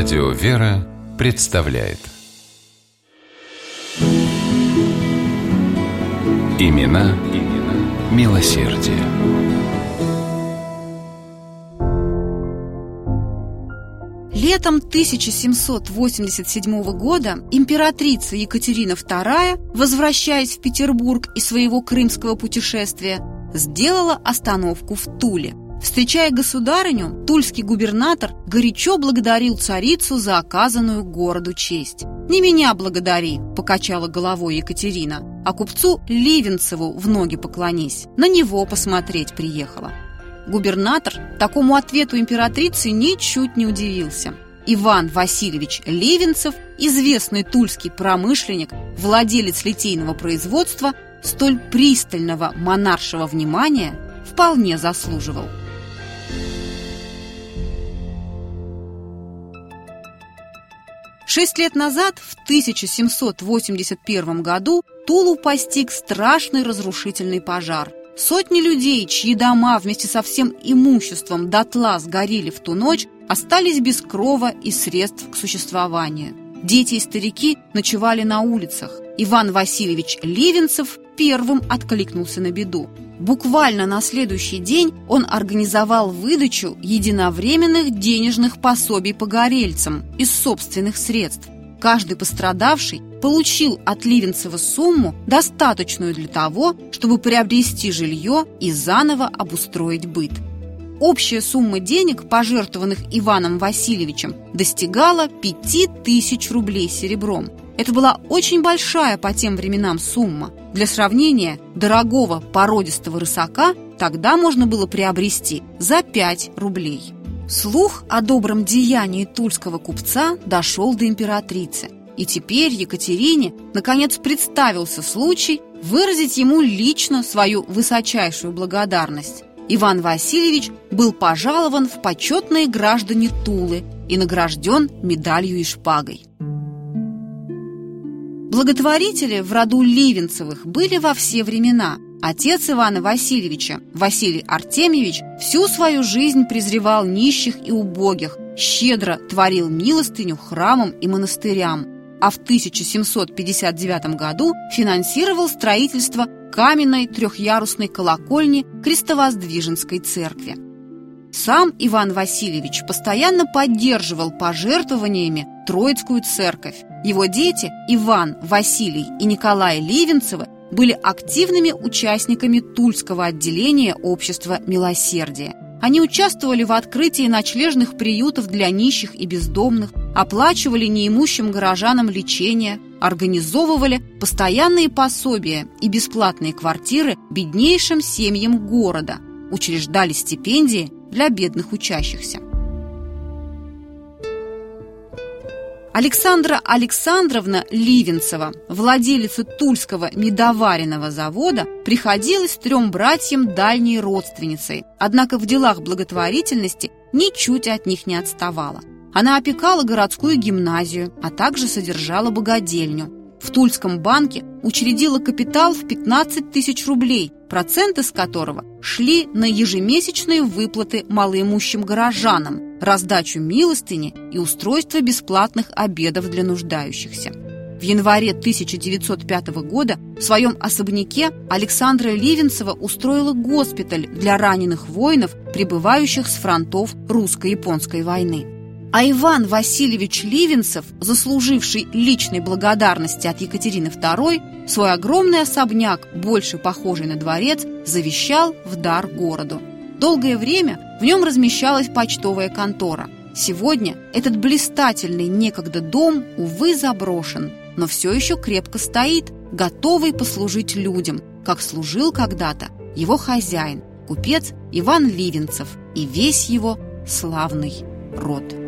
Радио «Вера» представляет Имена, имена милосердие. Летом 1787 года императрица Екатерина II, возвращаясь в Петербург из своего крымского путешествия, сделала остановку в Туле – Встречая государыню, тульский губернатор горячо благодарил царицу за оказанную городу честь. «Не меня благодари», – покачала головой Екатерина, «а купцу Ливенцеву в ноги поклонись, на него посмотреть приехала». Губернатор такому ответу императрицы ничуть не удивился. Иван Васильевич Левинцев, известный тульский промышленник, владелец литейного производства, столь пристального монаршего внимания вполне заслуживал. Шесть лет назад, в 1781 году, Тулу постиг страшный разрушительный пожар. Сотни людей, чьи дома вместе со всем имуществом дотла сгорели в ту ночь, остались без крова и средств к существованию. Дети и старики ночевали на улицах. Иван Васильевич Левинцев первым откликнулся на беду. Буквально на следующий день он организовал выдачу единовременных денежных пособий погорельцам из собственных средств. Каждый пострадавший получил от Ливенцева сумму, достаточную для того, чтобы приобрести жилье и заново обустроить быт. Общая сумма денег, пожертвованных Иваном Васильевичем, достигала 5000 рублей серебром. Это была очень большая по тем временам сумма. Для сравнения, дорогого породистого рысака тогда можно было приобрести за 5 рублей. Слух о добром деянии тульского купца дошел до императрицы. И теперь Екатерине, наконец, представился случай выразить ему лично свою высочайшую благодарность. Иван Васильевич был пожалован в почетные граждане Тулы и награжден медалью и шпагой. Благотворители в роду Ливенцевых были во все времена. Отец Ивана Васильевича, Василий Артемьевич, всю свою жизнь презревал нищих и убогих, щедро творил милостыню храмам и монастырям, а в 1759 году финансировал строительство каменной трехъярусной колокольни Крестовоздвиженской церкви. Сам Иван Васильевич постоянно поддерживал пожертвованиями Троицкую церковь. Его дети Иван, Василий и Николай Ливенцевы были активными участниками Тульского отделения общества милосердия. Они участвовали в открытии ночлежных приютов для нищих и бездомных, оплачивали неимущим горожанам лечение, организовывали постоянные пособия и бесплатные квартиры беднейшим семьям города, учреждали стипендии для бедных учащихся. Александра Александровна Ливенцева, владелица Тульского медоваренного завода, приходилась трем братьям дальней родственницей, однако в делах благотворительности ничуть от них не отставала. Она опекала городскую гимназию, а также содержала богадельню. В Тульском банке учредила капитал в 15 тысяч рублей, проценты с которого шли на ежемесячные выплаты малоимущим горожанам, раздачу милостыни и устройство бесплатных обедов для нуждающихся. В январе 1905 года в своем особняке Александра Ливенцева устроила госпиталь для раненых воинов, прибывающих с фронтов русско-японской войны. А Иван Васильевич Ливенцев, заслуживший личной благодарности от Екатерины II, свой огромный особняк, больше похожий на дворец, завещал в дар городу. Долгое время в нем размещалась почтовая контора. Сегодня этот блистательный некогда дом, увы, заброшен, но все еще крепко стоит, готовый послужить людям, как служил когда-то его хозяин, купец Иван Ливенцев и весь его славный род.